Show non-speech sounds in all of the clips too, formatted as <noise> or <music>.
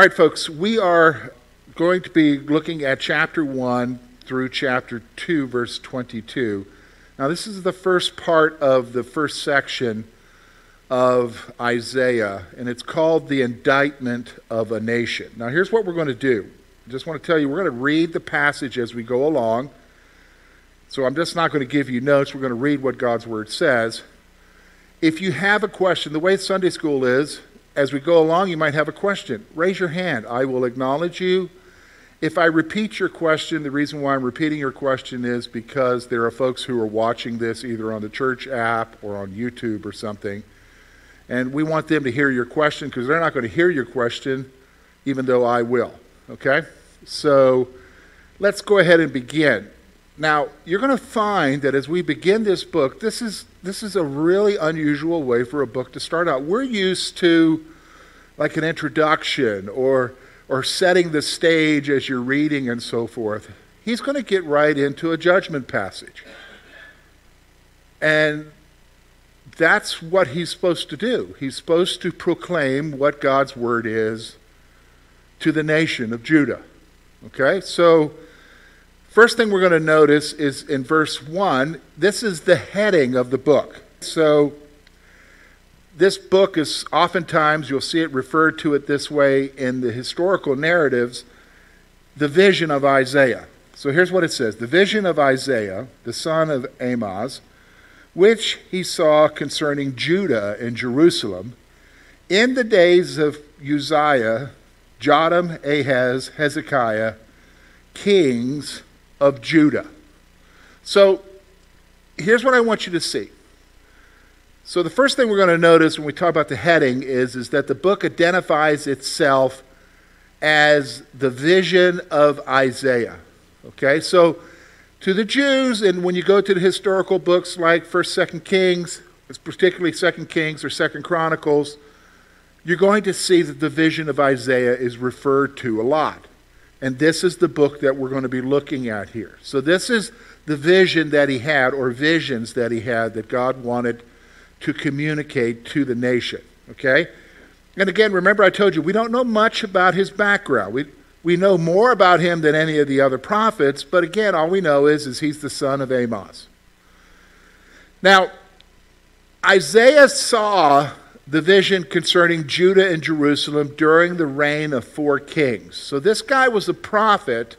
All right, folks, we are going to be looking at chapter 1 through chapter 2, verse 22. Now, this is the first part of the first section of Isaiah, and it's called the indictment of a nation. Now, here's what we're going to do. I just want to tell you, we're going to read the passage as we go along. So I'm just not going to give you notes. We're going to read what God's word says. If you have a question, the way Sunday school is, as we go along, you might have a question. Raise your hand. I will acknowledge you. If I repeat your question, the reason why I'm repeating your question is because there are folks who are watching this either on the church app or on YouTube or something. And we want them to hear your question because they're not going to hear your question, even though I will. Okay? So let's go ahead and begin. Now, you're going to find that as we begin this book, this is, this is a really unusual way for a book to start out. We're used to like an introduction or, or setting the stage as you're reading and so forth. He's going to get right into a judgment passage. And that's what he's supposed to do. He's supposed to proclaim what God's word is to the nation of Judah. Okay? So First thing we're going to notice is in verse 1, this is the heading of the book. So, this book is oftentimes, you'll see it referred to it this way in the historical narratives, the vision of Isaiah. So, here's what it says The vision of Isaiah, the son of Amoz, which he saw concerning Judah and Jerusalem in the days of Uzziah, Jotham, Ahaz, Hezekiah, kings of Judah. So here's what I want you to see. So the first thing we're going to notice when we talk about the heading is, is that the book identifies itself as the vision of Isaiah. Okay, so to the Jews, and when you go to the historical books like First, Second Kings, particularly Second Kings or Second Chronicles, you're going to see that the vision of Isaiah is referred to a lot. And this is the book that we're going to be looking at here. So, this is the vision that he had, or visions that he had, that God wanted to communicate to the nation. Okay? And again, remember I told you, we don't know much about his background. We, we know more about him than any of the other prophets, but again, all we know is, is he's the son of Amoz. Now, Isaiah saw the vision concerning Judah and Jerusalem during the reign of four kings. So this guy was a prophet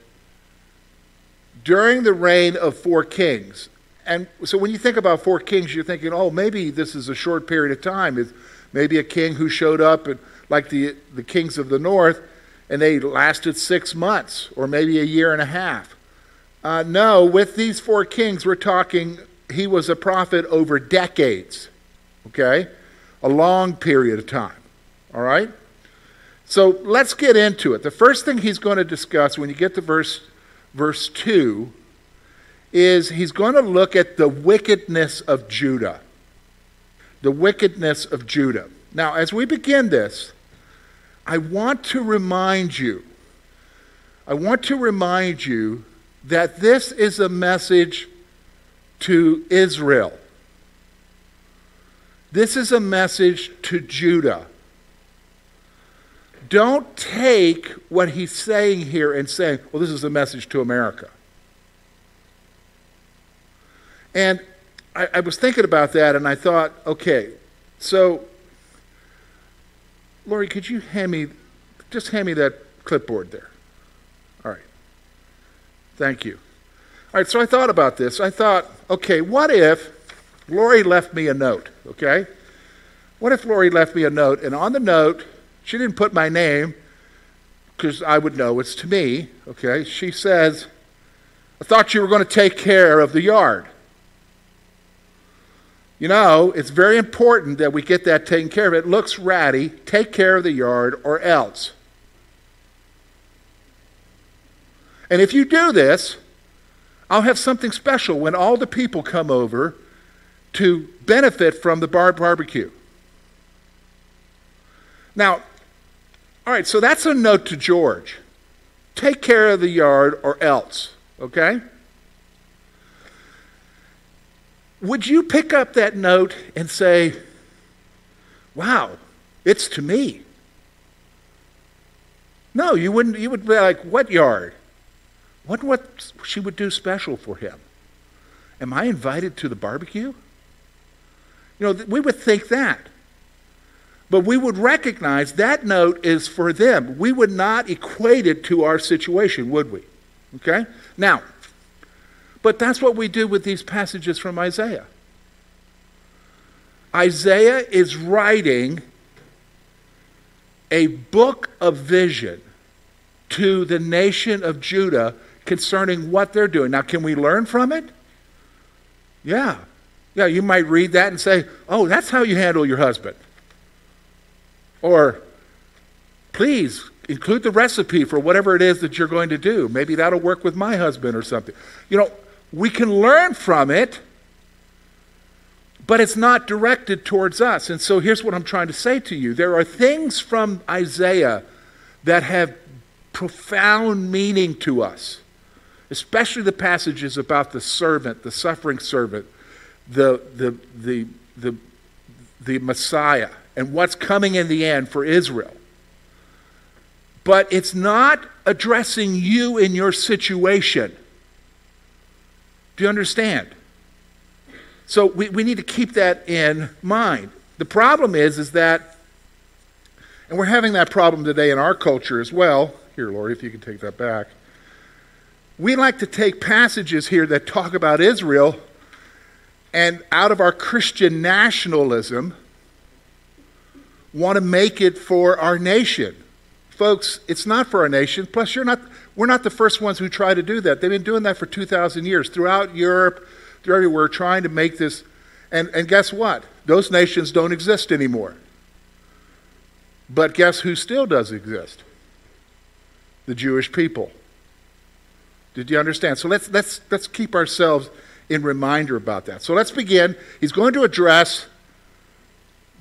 during the reign of four kings. And so when you think about four kings, you're thinking, oh, maybe this is a short period of time. It's maybe a king who showed up and, like the, the kings of the north, and they lasted six months or maybe a year and a half. Uh, no, with these four kings, we're talking, he was a prophet over decades. Okay? A long period of time. All right? So let's get into it. The first thing he's going to discuss when you get to verse, verse 2 is he's going to look at the wickedness of Judah. The wickedness of Judah. Now, as we begin this, I want to remind you, I want to remind you that this is a message to Israel. This is a message to Judah. Don't take what he's saying here and saying, well, this is a message to America. And I, I was thinking about that and I thought, okay, so, Lori, could you hand me, just hand me that clipboard there? All right. Thank you. All right, so I thought about this. I thought, okay, what if Lori left me a note, okay? What if Lori left me a note, and on the note, she didn't put my name, because I would know it's to me, okay? She says, I thought you were going to take care of the yard. You know, it's very important that we get that taken care of. It looks ratty. Take care of the yard or else. And if you do this, I'll have something special when all the people come over to benefit from the bar- barbecue. Now, all right, so that's a note to George. Take care of the yard or else, okay? Would you pick up that note and say, wow, it's to me? No, you wouldn't. You would be like, what yard? What what she would do special for him? Am I invited to the barbecue? You know, we would think that. But we would recognize that note is for them. We would not equate it to our situation, would we? Okay? Now, but that's what we do with these passages from Isaiah. Isaiah is writing a book of vision to the nation of Judah concerning what they're doing. Now, can we learn from it? Yeah. Yeah, you might read that and say, oh, that's how you handle your husband. Or, please include the recipe for whatever it is that you're going to do. Maybe that'll work with my husband or something. You know, we can learn from it, but it's not directed towards us. And so here's what I'm trying to say to you there are things from Isaiah that have profound meaning to us, especially the passages about the servant, the suffering servant, the, the, the, the, the Messiah, and what's coming in the end for Israel. But it's not addressing you in your situation. Do you understand? So we, we need to keep that in mind. The problem is, is that, and we're having that problem today in our culture as well. Here, Lori, if you can take that back. We like to take passages here that talk about Israel and out of our Christian nationalism want to make it for our nation. Folks, it's not for our nation. Plus, you're not, we're not the first ones who try to do that. They've been doing that for 2,000 years. Throughout Europe, through everywhere, trying to make this. And, and guess what? Those nations don't exist anymore. But guess who still does exist? The Jewish people. Did you understand? So let's, let's, let's keep ourselves in reminder about that. So let's begin. He's going to address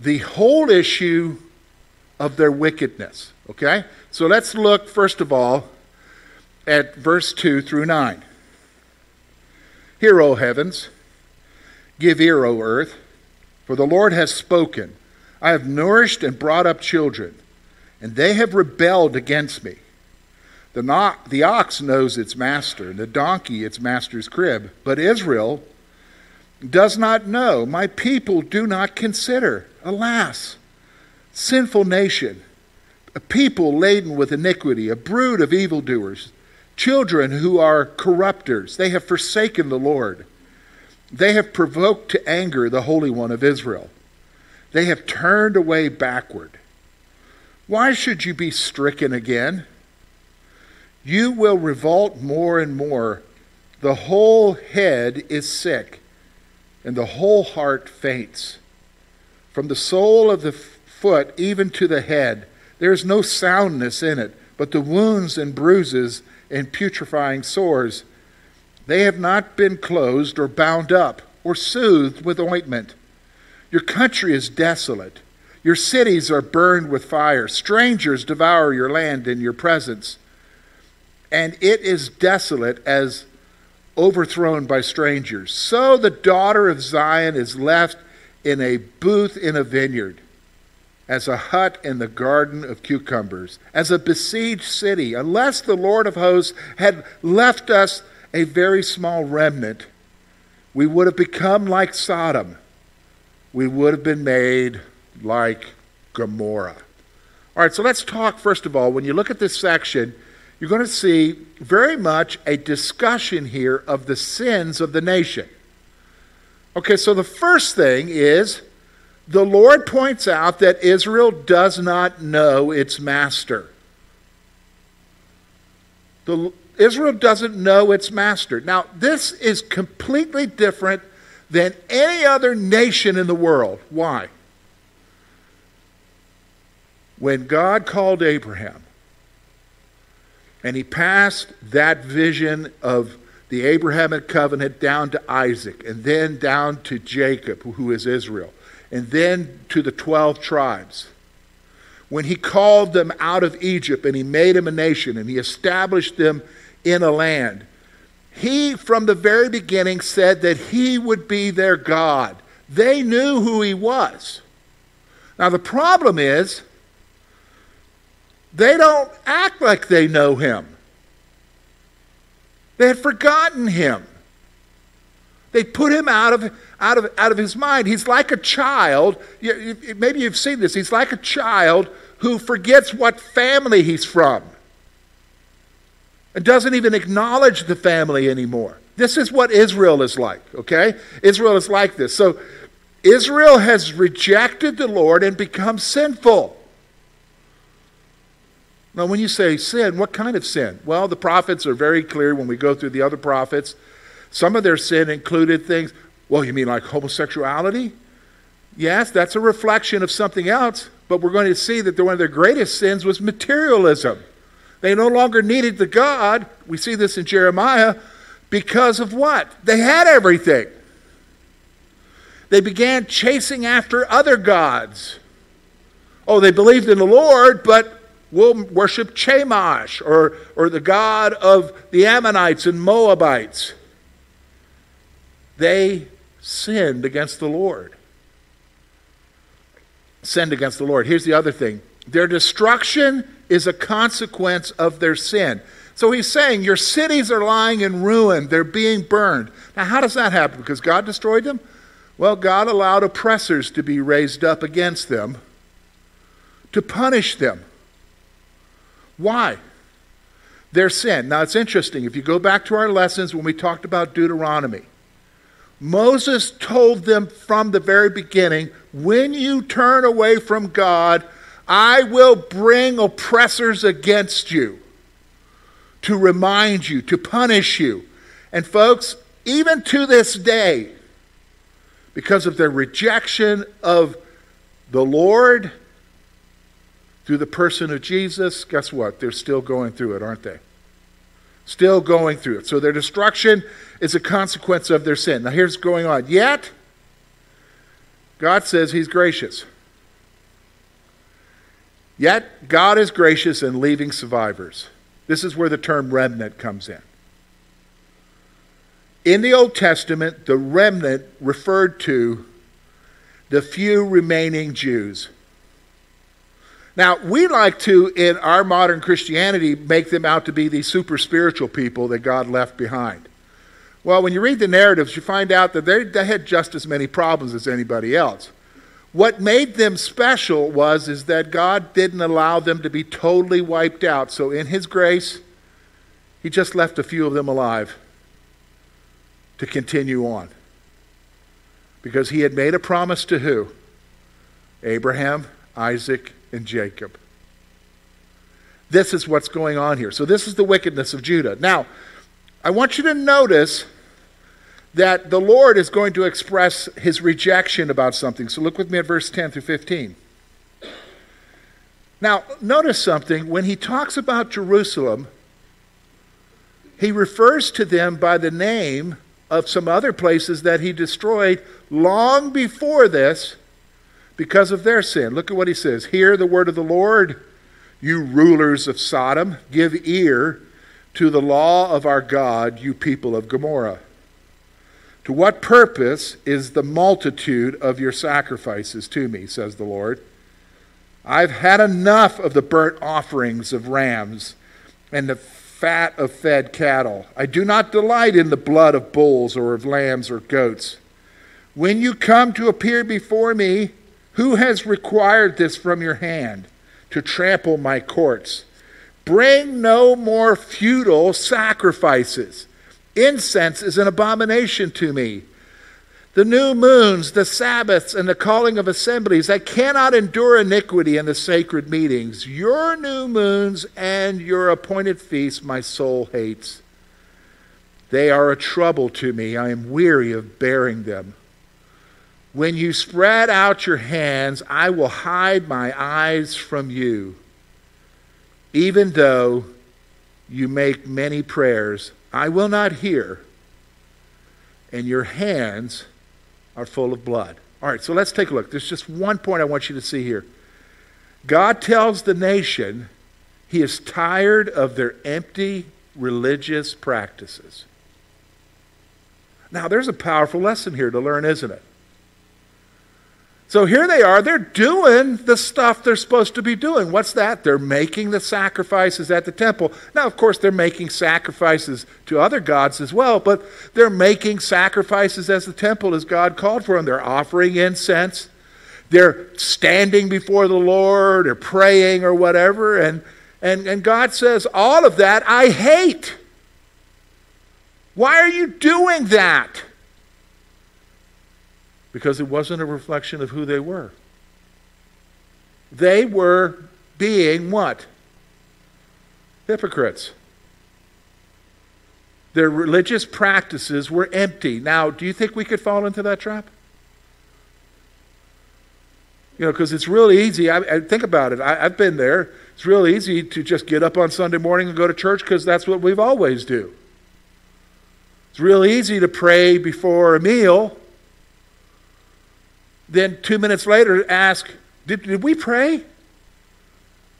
the whole issue of their wickedness. Okay? So let's look, first of all, at verse 2 through 9. Hear, O heavens, give ear, O earth, for the Lord has spoken. I have nourished and brought up children, and they have rebelled against me. The, no- the ox knows its master, and the donkey its master's crib, but Israel does not know. My people do not consider. Alas, sinful nation, a people laden with iniquity, a brood of evildoers, children who are corrupters. They have forsaken the Lord. They have provoked to anger the Holy One of Israel. They have turned away backward. Why should you be stricken again? You will revolt more and more. The whole head is sick, and the whole heart faints. From the sole of the foot even to the head, there is no soundness in it, but the wounds and bruises and putrefying sores, they have not been closed or bound up or soothed with ointment. Your country is desolate. Your cities are burned with fire. Strangers devour your land in your presence. And it is desolate as overthrown by strangers. So the daughter of Zion is left in a booth in a vineyard, as a hut in the garden of cucumbers, as a besieged city, unless the Lord of hosts had left us a very small remnant, we would have become like Sodom. We would have been made like Gomorrah. All right, so let's talk first of all. When you look at this section, you're going to see very much a discussion here of the sins of the nation. Okay, so the first thing is the Lord points out that Israel does not know its master. The, Israel doesn't know its master. Now, this is completely different than any other nation in the world. Why? When God called Abraham and he passed that vision of the Abrahamic covenant down to Isaac, and then down to Jacob, who is Israel, and then to the 12 tribes. When he called them out of Egypt and he made them a nation and he established them in a land, he, from the very beginning, said that he would be their God. They knew who he was. Now, the problem is, They don't act like they know him. They had forgotten him. They put him out of, out, of, out of his mind. He's like a child. Maybe you've seen this. He's like a child who forgets what family he's from and doesn't even acknowledge the family anymore. This is what Israel is like, okay? Israel is like this. So Israel has rejected the Lord and become sinful. Now, when you say sin, what kind of sin? Well, the prophets are very clear when we go through the other prophets. Some of their sin included things, well, you mean like homosexuality? Yes, that's a reflection of something else, but we're going to see that one of their greatest sins was materialism. They no longer needed the God. We see this in Jeremiah because of what? They had everything. They began chasing after other gods. Oh, they believed in the Lord, but will worship Chemosh or, or the god of the Ammonites and Moabites. They sinned against the Lord. Sinned against the Lord. Here's the other thing their destruction is a consequence of their sin. So he's saying, Your cities are lying in ruin, they're being burned. Now, how does that happen? Because God destroyed them? Well, God allowed oppressors to be raised up against them to punish them. Why? Their sin. Now, it's interesting. If you go back to our lessons when we talked about Deuteronomy, Moses told them from the very beginning when you turn away from God, I will bring oppressors against you to remind you, to punish you. And, folks, even to this day, because of their rejection of the Lord through the person of Jesus, guess what? They're still going through it, aren't they? Still going through it. So their destruction is a consequence of their sin. Now here's going on. Yet, God says He's gracious. Yet, God is gracious in leaving survivors. This is where the term remnant comes in. In the Old Testament, the remnant referred to the few remaining Jews. Now, we like to, in our modern Christianity, make them out to be these super spiritual people that God left behind. Well, when you read the narratives, you find out that they, they had just as many problems as anybody else. What made them special was is that God didn't allow them to be totally wiped out. So in his grace, he just left a few of them alive to continue on. Because he had made a promise to who? Abraham, Isaac, and Jacob. This is what's going on here. So, this is the wickedness of Judah. Now, I want you to notice that the Lord is going to express his rejection about something. So, look with me at verse 10 through 15. Now, notice something. When he talks about Jerusalem, he refers to them by the name of some other places that he destroyed long before this because of their sin. Look at what he says. Hear the word of the Lord, you rulers of Sodom. Give ear to the law of our God, you people of Gomorrah. To what purpose is the multitude of your sacrifices to me, says the Lord? I've had enough of the burnt offerings of rams and the fat of fed cattle. I do not delight in the blood of bulls or of lambs or goats. When you come to appear before me, who has required this from your hand to trample my courts? Bring no more futile sacrifices. Incense is an abomination to me. The new moons, the Sabbaths, and the calling of assemblies, I cannot endure iniquity in the sacred meetings. Your new moons and your appointed feasts my soul hates. They are a trouble to me. I am weary of bearing them. When you spread out your hands, I will hide my eyes from you. Even though you make many prayers, I will not hear, and your hands are full of blood. All right, so let's take a look. There's just one point I want you to see here. God tells the nation he is tired of their empty religious practices. Now, there's a powerful lesson here to learn, isn't it? So here they are, they're doing the stuff they're supposed to be doing. What's that? They're making the sacrifices at the temple. Now, of course, they're making sacrifices to other gods as well, but they're making sacrifices as the temple as God called for them. They're offering incense, they're standing before the Lord or praying or whatever. And, and, and God says, All of that I hate. Why are you doing that? Because it wasn't a reflection of who they were. They were being what? Hypocrites. Their religious practices were empty. Now, do you think we could fall into that trap? You know, because it's real easy. I, I, think about it. I, I've been there. It's real easy to just get up on Sunday morning and go to church because that's what we've always do. It's real easy to pray before a meal then two minutes later ask, did, did we pray?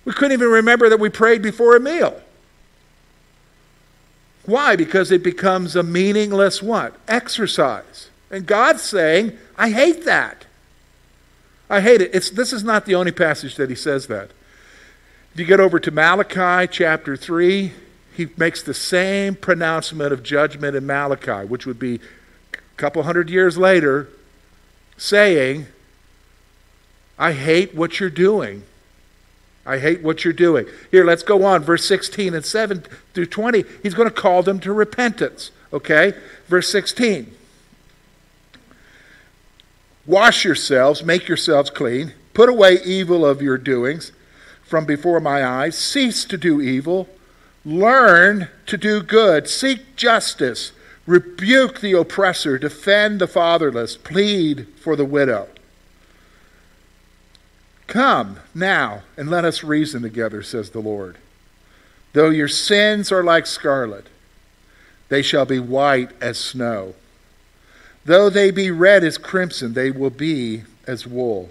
We couldn't even remember that we prayed before a meal. Why? Because it becomes a meaningless what? Exercise. And God's saying, I hate that. I hate it. It's, this is not the only passage that he says that. If you get over to Malachi chapter 3, he makes the same pronouncement of judgment in Malachi, which would be a couple hundred years later saying, I hate what you're doing. I hate what you're doing. Here, let's go on. Verse 16 and 7 through 20. He's going to call them to repentance. Okay? Verse 16. Wash yourselves, make yourselves clean, put away evil of your doings from before my eyes, cease to do evil, learn to do good, seek justice Rebuke the oppressor, defend the fatherless, plead for the widow. Come now and let us reason together, says the Lord. Though your sins are like scarlet, they shall be white as snow. Though they be red as crimson, they will be as wool.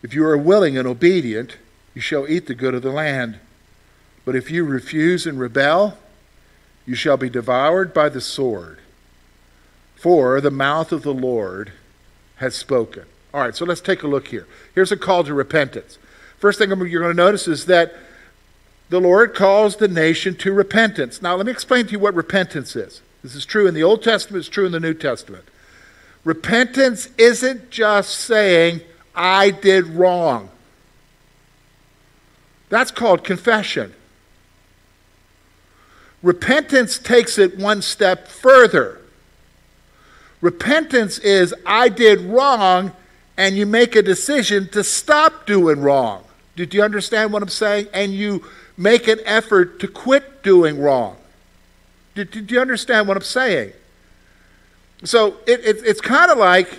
If you are willing and obedient, you shall eat the good of the land. But if you refuse and rebel, you shall be devoured by the sword, for the mouth of the Lord has spoken. All right, so let's take a look here. Here's a call to repentance. First thing you're going to notice is that the Lord calls the nation to repentance. Now, let me explain to you what repentance is. This is true in the Old Testament, it's true in the New Testament. Repentance isn't just saying, I did wrong. That's called confession. Repentance takes it one step further. Repentance is, I did wrong, and you make a decision to stop doing wrong. Did you understand what I'm saying? And you make an effort to quit doing wrong. Did, did you understand what I'm saying? So it, it, it's kind of like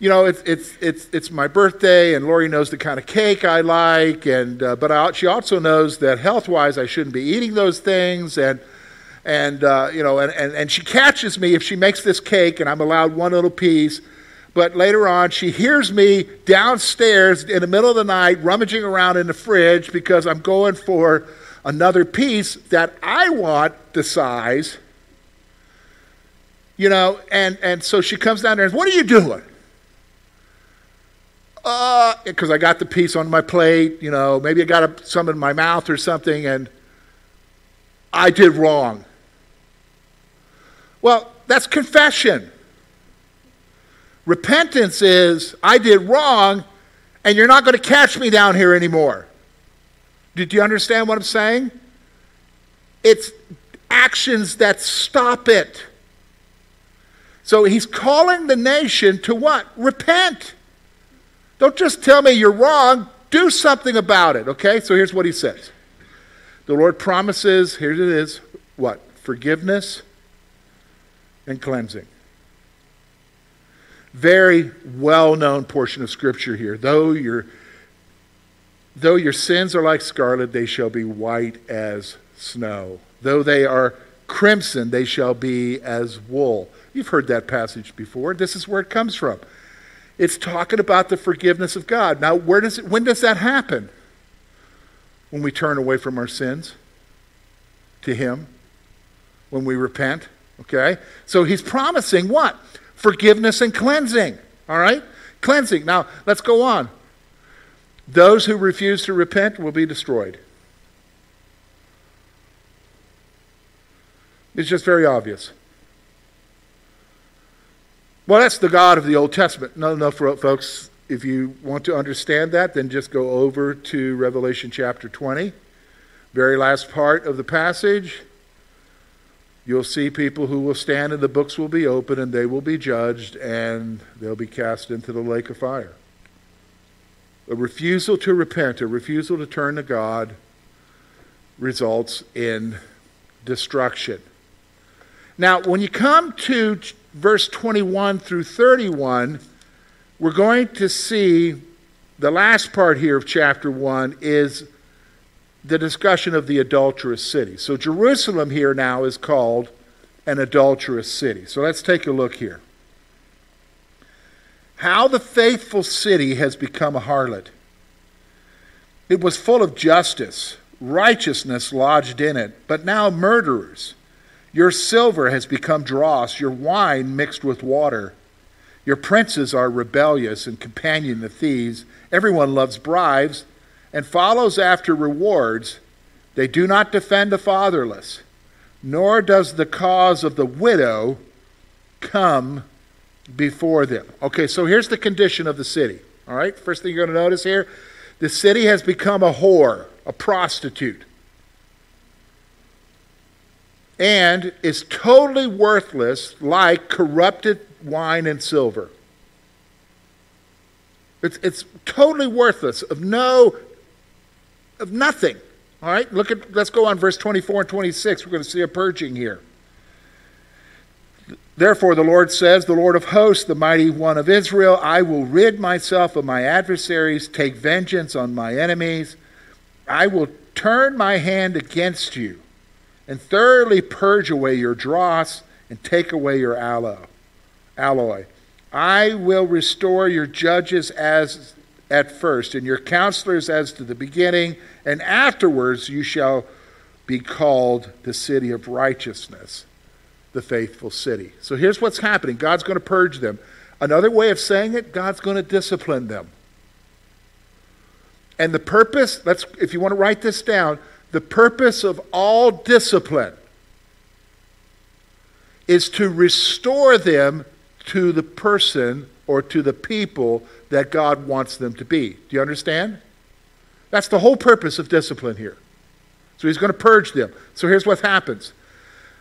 you know, it's, it's, it's, it's my birthday, and Lori knows the kind of cake I like, and, uh, but I, she also knows that health wise I shouldn't be eating those things. And, and uh, you know, and, and, and she catches me if she makes this cake, and I'm allowed one little piece. But later on, she hears me downstairs in the middle of the night rummaging around in the fridge because I'm going for another piece that I want the size. You know, and, and so she comes down there and says, What are you doing? Because uh, I got the piece on my plate, you know, maybe I got a, some in my mouth or something, and I did wrong. Well, that's confession. Repentance is, I did wrong, and you're not going to catch me down here anymore. Did you understand what I'm saying? It's actions that stop it. So he's calling the nation to what? Repent. Don't just tell me you're wrong, do something about it, okay? So here's what he says The Lord promises, here it is, what? Forgiveness and cleansing. Very well known portion of Scripture here. Though your, though your sins are like scarlet, they shall be white as snow. Though they are crimson, they shall be as wool. You've heard that passage before. This is where it comes from. It's talking about the forgiveness of God. Now, where does it, when does that happen? When we turn away from our sins to Him, when we repent. Okay? So He's promising what? Forgiveness and cleansing. All right? Cleansing. Now, let's go on. Those who refuse to repent will be destroyed. It's just very obvious. Well, that's the God of the Old Testament. No, no, folks. If you want to understand that, then just go over to Revelation chapter 20. Very last part of the passage. You'll see people who will stand and the books will be open and they will be judged and they'll be cast into the lake of fire. A refusal to repent, a refusal to turn to God, results in destruction. Now, when you come to verse 21 through 31, we're going to see the last part here of chapter 1 is the discussion of the adulterous city. So, Jerusalem here now is called an adulterous city. So, let's take a look here. How the faithful city has become a harlot. It was full of justice, righteousness lodged in it, but now murderers your silver has become dross, your wine mixed with water. Your princes are rebellious and companion the thieves. Everyone loves bribes and follows after rewards. They do not defend the fatherless, nor does the cause of the widow come before them. Okay, so here's the condition of the city. All right, first thing you're going to notice here the city has become a whore, a prostitute and is totally worthless like corrupted wine and silver. It's, it's totally worthless, of no, of nothing. All right, look at, let's go on verse 24 and 26. We're going to see a purging here. Therefore, the Lord says, The Lord of hosts, the mighty one of Israel, I will rid myself of my adversaries, take vengeance on my enemies. I will turn my hand against you and thoroughly purge away your dross and take away your aloe, alloy. I will restore your judges as at first, and your counselors as to the beginning, and afterwards you shall be called the city of righteousness, the faithful city. So here's what's happening God's going to purge them. Another way of saying it, God's going to discipline them. And the purpose, let's if you want to write this down, the purpose of all discipline is to restore them to the person or to the people that God wants them to be. Do you understand? That's the whole purpose of discipline here. So he's going to purge them. So here's what happens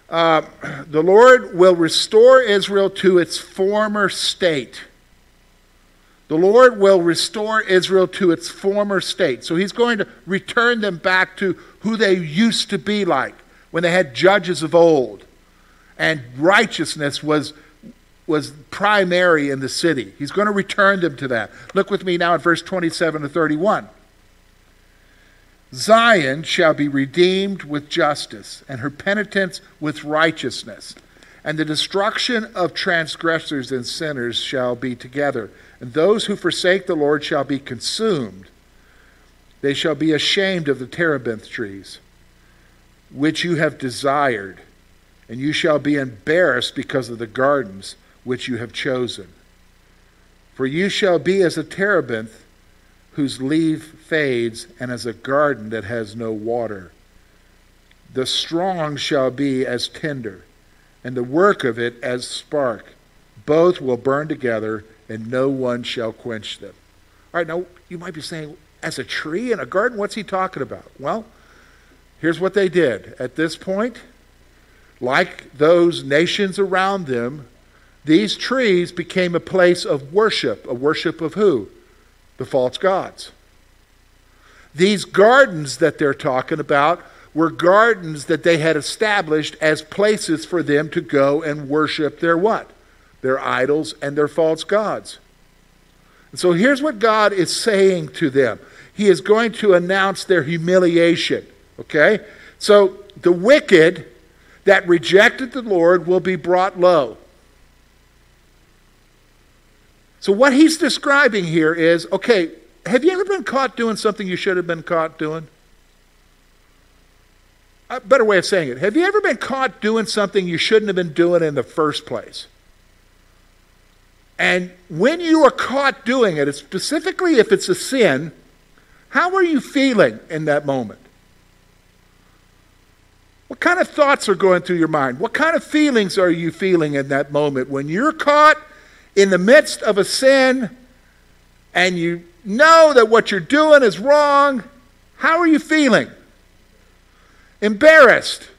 uh, <clears throat> the Lord will restore Israel to its former state. The Lord will restore Israel to its former state. So he's going to return them back to who they used to be like when they had judges of old. And righteousness was, was primary in the city. He's going to return them to that. Look with me now at verse 27 to 31. Zion shall be redeemed with justice, and her penitents with righteousness. And the destruction of transgressors and sinners shall be together and those who forsake the Lord shall be consumed. They shall be ashamed of the terebinth trees, which you have desired, and you shall be embarrassed because of the gardens which you have chosen. For you shall be as a terebinth whose leaf fades, and as a garden that has no water. The strong shall be as tinder, and the work of it as spark. Both will burn together and no one shall quench them. All right, now you might be saying, as a tree in a garden, what's he talking about? Well, here's what they did. At this point, like those nations around them, these trees became a place of worship. A worship of who? The false gods. These gardens that they're talking about were gardens that they had established as places for them to go and worship their what? their idols, and their false gods. And so here's what God is saying to them He is going to announce their humiliation. Okay? So the wicked that rejected the Lord will be brought low. So what he's describing here is okay, have you ever been caught doing something you should have been caught doing? A better way of saying it. Have you ever been caught doing something you shouldn't have been doing in the first place? And when you are caught doing it, specifically if it's a sin, how are you feeling in that moment? What kind of thoughts are going through your mind? What kind of feelings are you feeling in that moment when you're caught in the midst of a sin and you know that what you're doing is wrong? How are you feeling? Embarrassed.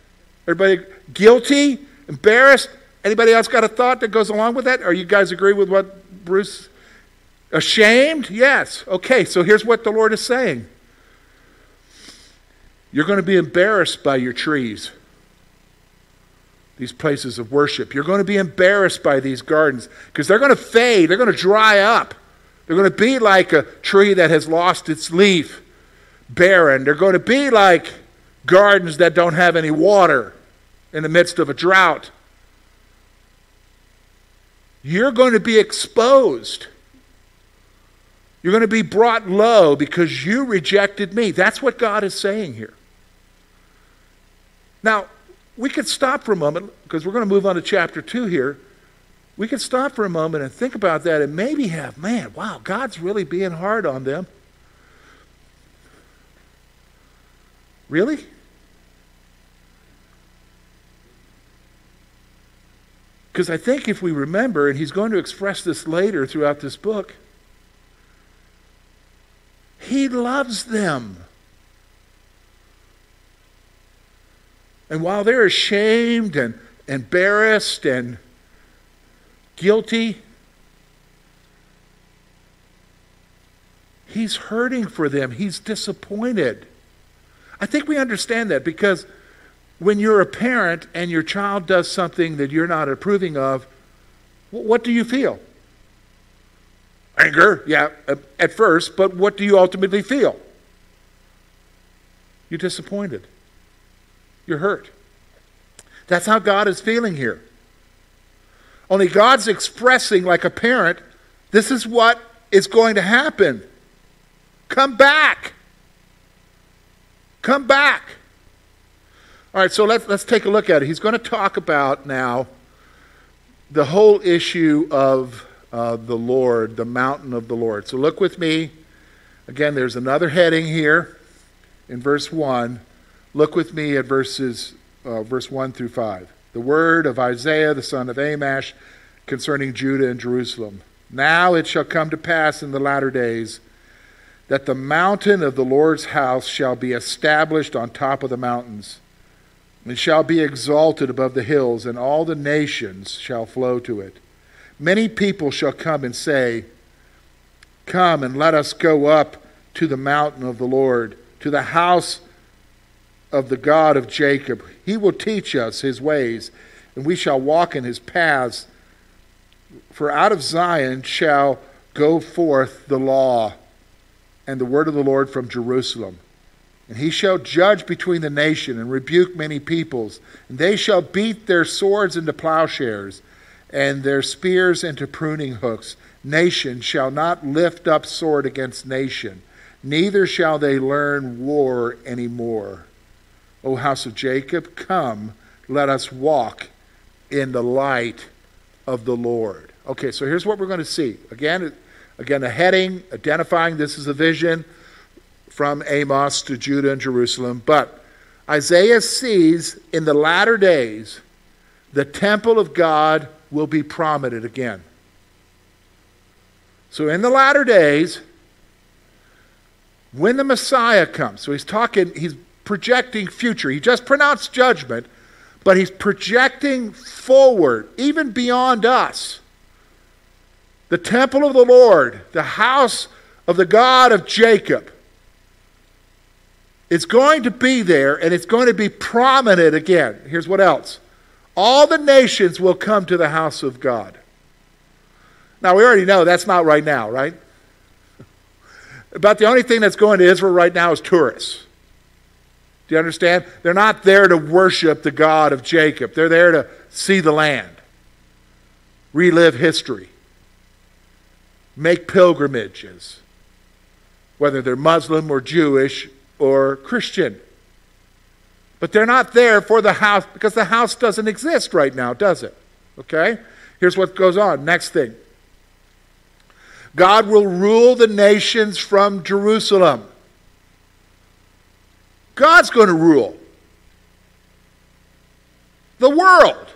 Everybody guilty? Embarrassed? Anybody else got a thought that goes along with that? Or you guys agree with what Bruce? Ashamed? Yes. Okay, so here's what the Lord is saying. You're going to be embarrassed by your trees, these places of worship. You're going to be embarrassed by these gardens because they're going to fade, they're going to dry up. They're going to be like a tree that has lost its leaf, barren. They're going to be like gardens that don't have any water in the midst of a drought. You're going to be exposed. You're going to be brought low because you rejected me. That's what God is saying here. Now, we could stop for a moment because we're going to move on to chapter 2 here. We could stop for a moment and think about that and maybe have, man, wow, God's really being hard on them. Really? Because I think if we remember, and he's going to express this later throughout this book, he loves them. And while they're ashamed and embarrassed and guilty, he's hurting for them. He's disappointed. I think we understand that because when you're a parent and your child does something that you're not approving of, what do you feel? Anger, yeah, at first, but what do you ultimately feel? You're disappointed. You're hurt. That's how God is feeling here. Only God's expressing, like a parent, this is what is going to happen. Come back. Come back. All right, so let's, let's take a look at it. He's going to talk about now the whole issue of uh, the Lord, the mountain of the Lord. So look with me. Again, there's another heading here in verse 1. Look with me at verses uh, verse 1 through 5. The word of Isaiah the son of Amoz concerning Judah and Jerusalem. Now it shall come to pass in the latter days that the mountain of the Lord's house shall be established on top of the mountains and shall be exalted above the hills, and all the nations shall flow to it. Many people shall come and say, Come and let us go up to the mountain of the Lord, to the house of the God of Jacob. He will teach us his ways, and we shall walk in his paths. For out of Zion shall go forth the law and the word of the Lord from Jerusalem. And he shall judge between the nation and rebuke many peoples. And they shall beat their swords into plowshares and their spears into pruning hooks. Nation shall not lift up sword against nation, neither shall they learn war any more. O house of Jacob, come, let us walk in the light of the Lord. Okay, so here's what we're going to see. Again, again, a heading identifying this is a vision from Amos to Judah and Jerusalem. But Isaiah sees in the latter days the temple of God will be prominent again. So in the latter days, when the Messiah comes, so he's talking, he's projecting future. He just pronounced judgment, but he's projecting forward, even beyond us. The temple of the Lord, the house of the God of Jacob, it's going to be there and it's going to be prominent again. Here's what else all the nations will come to the house of God. Now, we already know that's not right now, right? About the only thing that's going to Israel right now is tourists. Do you understand? They're not there to worship the God of Jacob, they're there to see the land, relive history, make pilgrimages, whether they're Muslim or Jewish or Christian. But they're not there for the house because the house doesn't exist right now, does it? Okay? Here's what goes on. Next thing. God will rule the nations from Jerusalem. God's going to rule the world.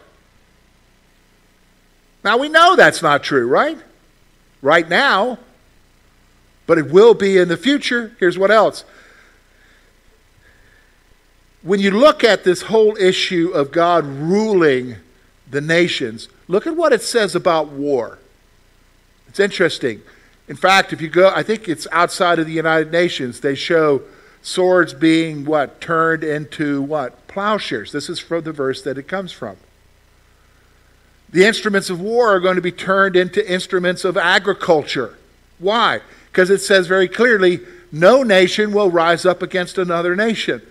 Now we know that's not true, right? Right now. But it will be in the future. Here's what else. When you look at this whole issue of God ruling the nations, look at what it says about war. It's interesting. In fact, if you go, I think it's outside of the United Nations, they show swords being what? Turned into what? Plowshares. This is from the verse that it comes from. The instruments of war are going to be turned into instruments of agriculture. Why? Because it says very clearly no nation will rise up against another nation.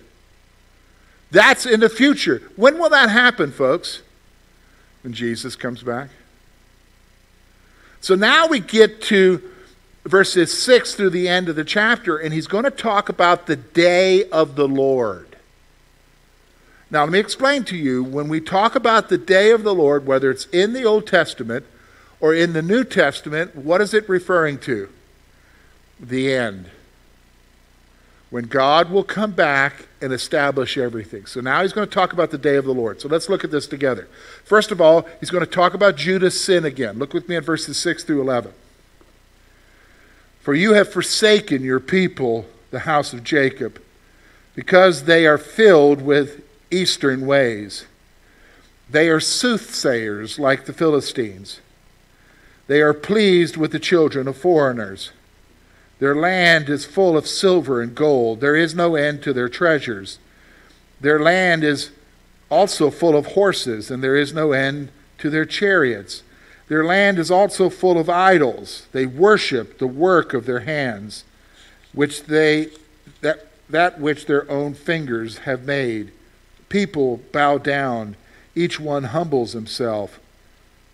That's in the future. When will that happen, folks? When Jesus comes back. So now we get to verses 6 through the end of the chapter, and he's going to talk about the day of the Lord. Now, let me explain to you when we talk about the day of the Lord, whether it's in the Old Testament or in the New Testament, what is it referring to? The end. When God will come back and establish everything. So now he's going to talk about the day of the Lord. So let's look at this together. First of all, he's going to talk about Judah's sin again. Look with me at verses 6 through 11. For you have forsaken your people, the house of Jacob, because they are filled with eastern ways. They are soothsayers like the Philistines. They are pleased with the children of foreigners. Their land is full of silver and gold. There is no end to their treasures. Their land is also full of horses, and there is no end to their chariots. Their land is also full of idols. They worship the work of their hands, which they that, that which their own fingers have made people bow down, each one humbles himself.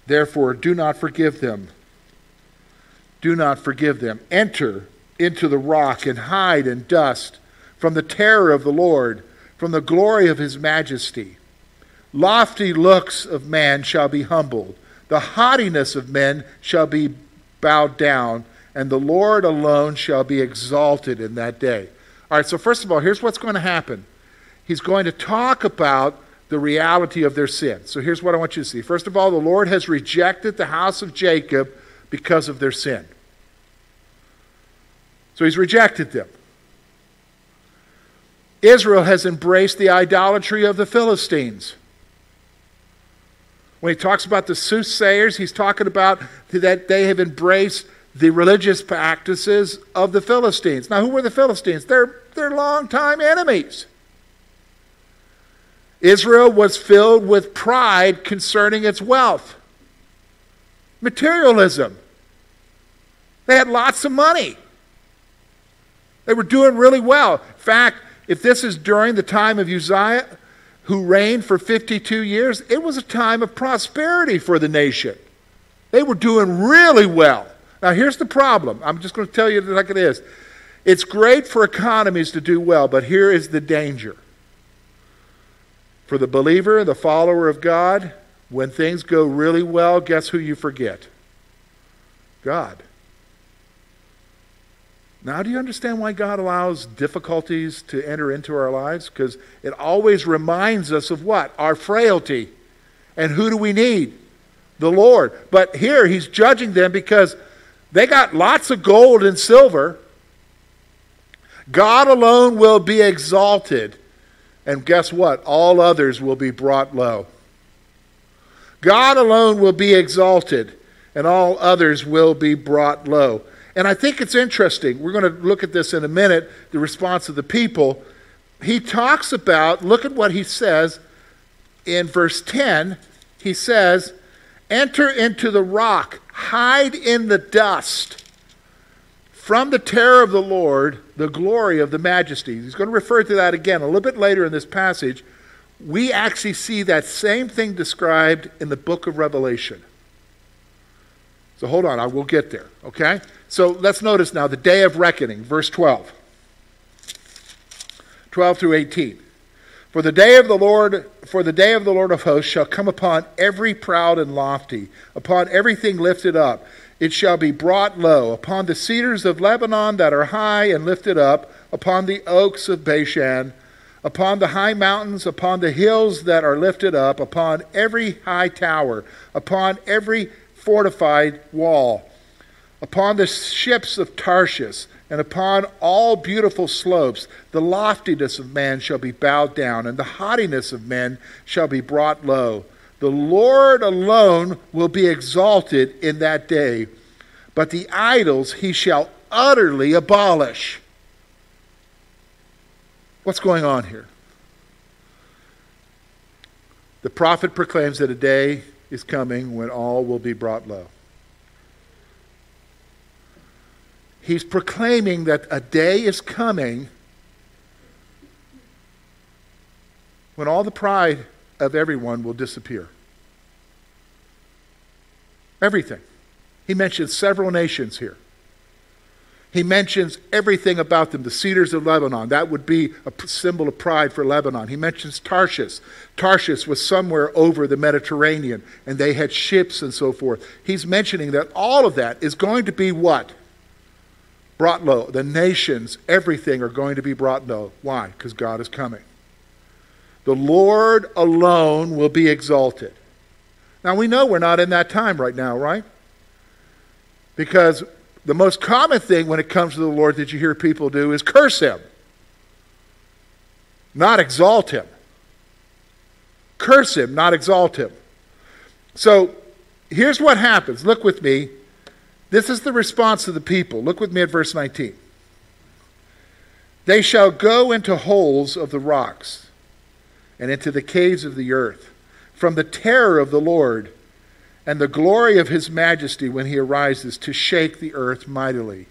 Therefore, do not forgive them. Do not forgive them. Enter into the rock and hide in dust from the terror of the Lord, from the glory of his majesty. Lofty looks of man shall be humbled, the haughtiness of men shall be bowed down, and the Lord alone shall be exalted in that day. All right, so first of all, here's what's going to happen he's going to talk about the reality of their sin. So here's what I want you to see. First of all, the Lord has rejected the house of Jacob because of their sin. So he's rejected them. Israel has embraced the idolatry of the Philistines. When he talks about the soothsayers, he's talking about that they have embraced the religious practices of the Philistines. Now, who were the Philistines? They're, they're longtime enemies. Israel was filled with pride concerning its wealth. Materialism. They had lots of money. They were doing really well. In fact, if this is during the time of Uzziah, who reigned for 52 years, it was a time of prosperity for the nation. They were doing really well. Now, here's the problem. I'm just going to tell you like it is. It's great for economies to do well, but here is the danger. For the believer, the follower of God, when things go really well, guess who you forget? God. Now, do you understand why God allows difficulties to enter into our lives? Because it always reminds us of what? Our frailty. And who do we need? The Lord. But here, he's judging them because they got lots of gold and silver. God alone will be exalted. And guess what? All others will be brought low. God alone will be exalted, and all others will be brought low. And I think it's interesting. We're going to look at this in a minute the response of the people. He talks about, look at what he says in verse 10. He says, Enter into the rock, hide in the dust from the terror of the Lord, the glory of the majesty. He's going to refer to that again a little bit later in this passage. We actually see that same thing described in the book of Revelation. So hold on, I will get there, okay? So let's notice now the day of reckoning, verse 12. 12 through 18. For the day of the Lord, for the day of the Lord of hosts shall come upon every proud and lofty, upon everything lifted up. It shall be brought low, upon the cedars of Lebanon that are high and lifted up, upon the oaks of Bashan, upon the high mountains, upon the hills that are lifted up, upon every high tower, upon every fortified wall, upon the ships of Tarshish and upon all beautiful slopes the loftiness of man shall be bowed down, and the haughtiness of men shall be brought low. The Lord alone will be exalted in that day, but the idols he shall utterly abolish. What's going on here? The prophet proclaims that a day is coming when all will be brought low. He's proclaiming that a day is coming when all the pride of everyone will disappear. Everything. He mentions several nations here. He mentions everything about them. The cedars of Lebanon, that would be a symbol of pride for Lebanon. He mentions Tarshish. Tarshish was somewhere over the Mediterranean, and they had ships and so forth. He's mentioning that all of that is going to be what? brought low. The nations, everything are going to be brought low. Why? Because God is coming. The Lord alone will be exalted. Now we know we're not in that time right now, right? Because the most common thing when it comes to the Lord that you hear people do is curse him, not exalt him. Curse him, not exalt him. So here's what happens. Look with me this is the response of the people. Look with me at verse 19. They shall go into holes of the rocks and into the caves of the earth from the terror of the Lord and the glory of his majesty when he arises to shake the earth mightily.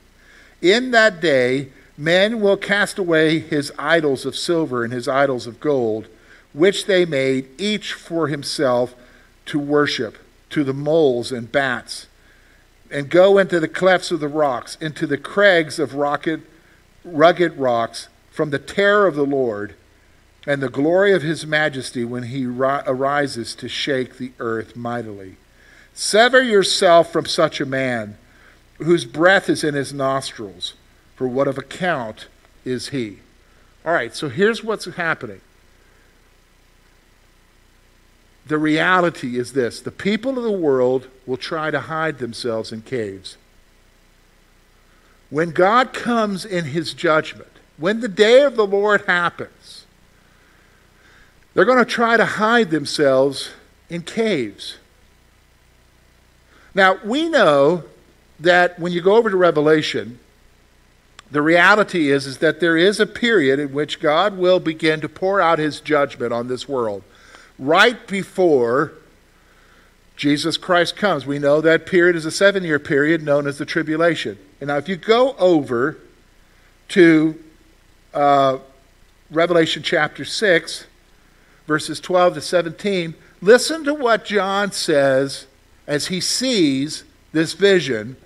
In that day, men will cast away his idols of silver and his idols of gold, which they made each for himself to worship, to the moles and bats and go into the clefts of the rocks, into the crags of rocket, rugged rocks, from the terror of the Lord and the glory of his majesty when he ri- arises to shake the earth mightily. Sever yourself from such a man whose breath is in his nostrils, for what of account is he? All right, so here's what's happening the reality is this the people of the world will try to hide themselves in caves. When God comes in his judgment, when the day of the Lord happens, they're going to try to hide themselves in caves. Now, we know that when you go over to Revelation, the reality is, is that there is a period in which God will begin to pour out his judgment on this world right before Jesus Christ comes. We know that period is a seven year period known as the tribulation. And now, if you go over to uh, Revelation chapter 6, verses 12 to 17, listen to what John says as he sees this vision,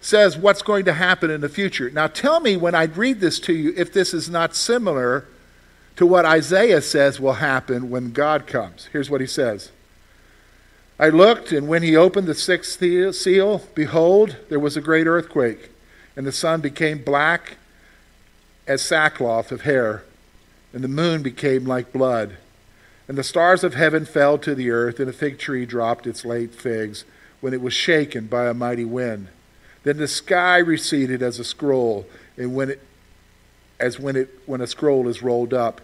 says what's going to happen in the future. Now, tell me when I read this to you if this is not similar to what Isaiah says will happen when God comes. Here's what he says I looked, and when he opened the sixth seal, behold, there was a great earthquake, and the sun became black as sackcloth of hair, and the moon became like blood. And the stars of heaven fell to the earth, and a fig tree dropped its late figs when it was shaken by a mighty wind. Then the sky receded as a scroll, and when it, as when, it, when a scroll is rolled up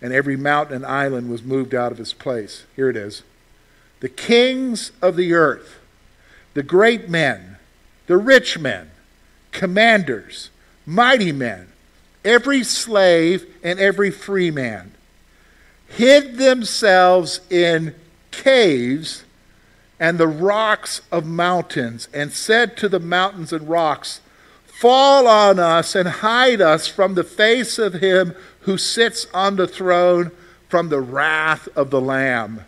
and every mountain and island was moved out of its place. Here it is. The kings of the earth, the great men, the rich men, commanders, mighty men, every slave and every free man, hid themselves in caves and the rocks of mountains, and said to the mountains and rocks, Fall on us and hide us from the face of him who sits on the throne from the wrath of the Lamb.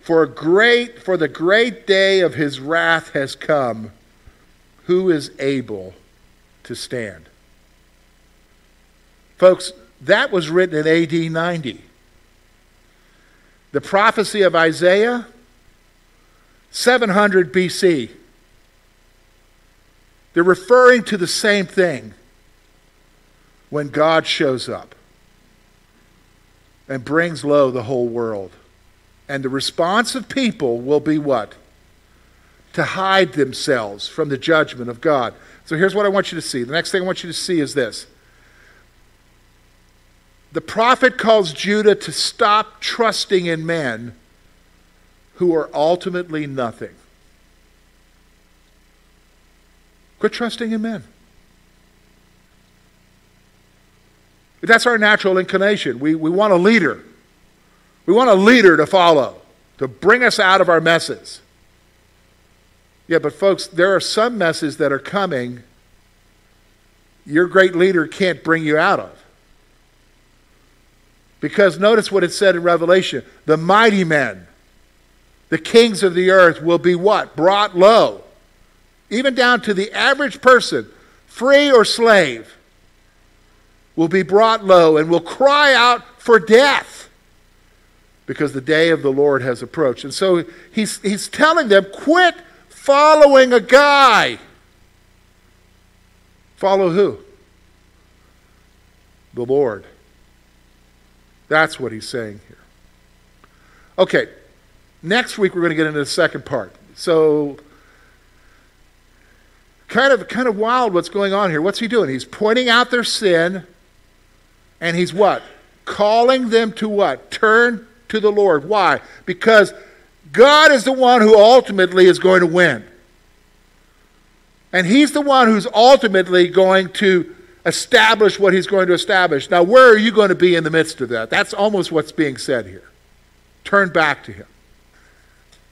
For great for the great day of his wrath has come. Who is able to stand? Folks, that was written in AD 90. The prophecy of Isaiah, 700 BC. They're referring to the same thing when God shows up and brings low the whole world. And the response of people will be what? To hide themselves from the judgment of God. So here's what I want you to see. The next thing I want you to see is this. The prophet calls Judah to stop trusting in men who are ultimately nothing. Quit trusting in men. That's our natural inclination. We, we want a leader. We want a leader to follow, to bring us out of our messes. Yeah, but folks, there are some messes that are coming your great leader can't bring you out of. Because notice what it said in Revelation the mighty men, the kings of the earth, will be what? Brought low. Even down to the average person, free or slave will be brought low and will cry out for death because the day of the Lord has approached. And so he's, he's telling them quit following a guy. Follow who? The Lord. That's what he's saying here. Okay, next week we're going to get into the second part. So kind of kind of wild what's going on here. What's he doing? He's pointing out their sin and he's what? Calling them to what? Turn to the Lord. Why? Because God is the one who ultimately is going to win. And he's the one who's ultimately going to establish what he's going to establish. Now, where are you going to be in the midst of that? That's almost what's being said here. Turn back to him.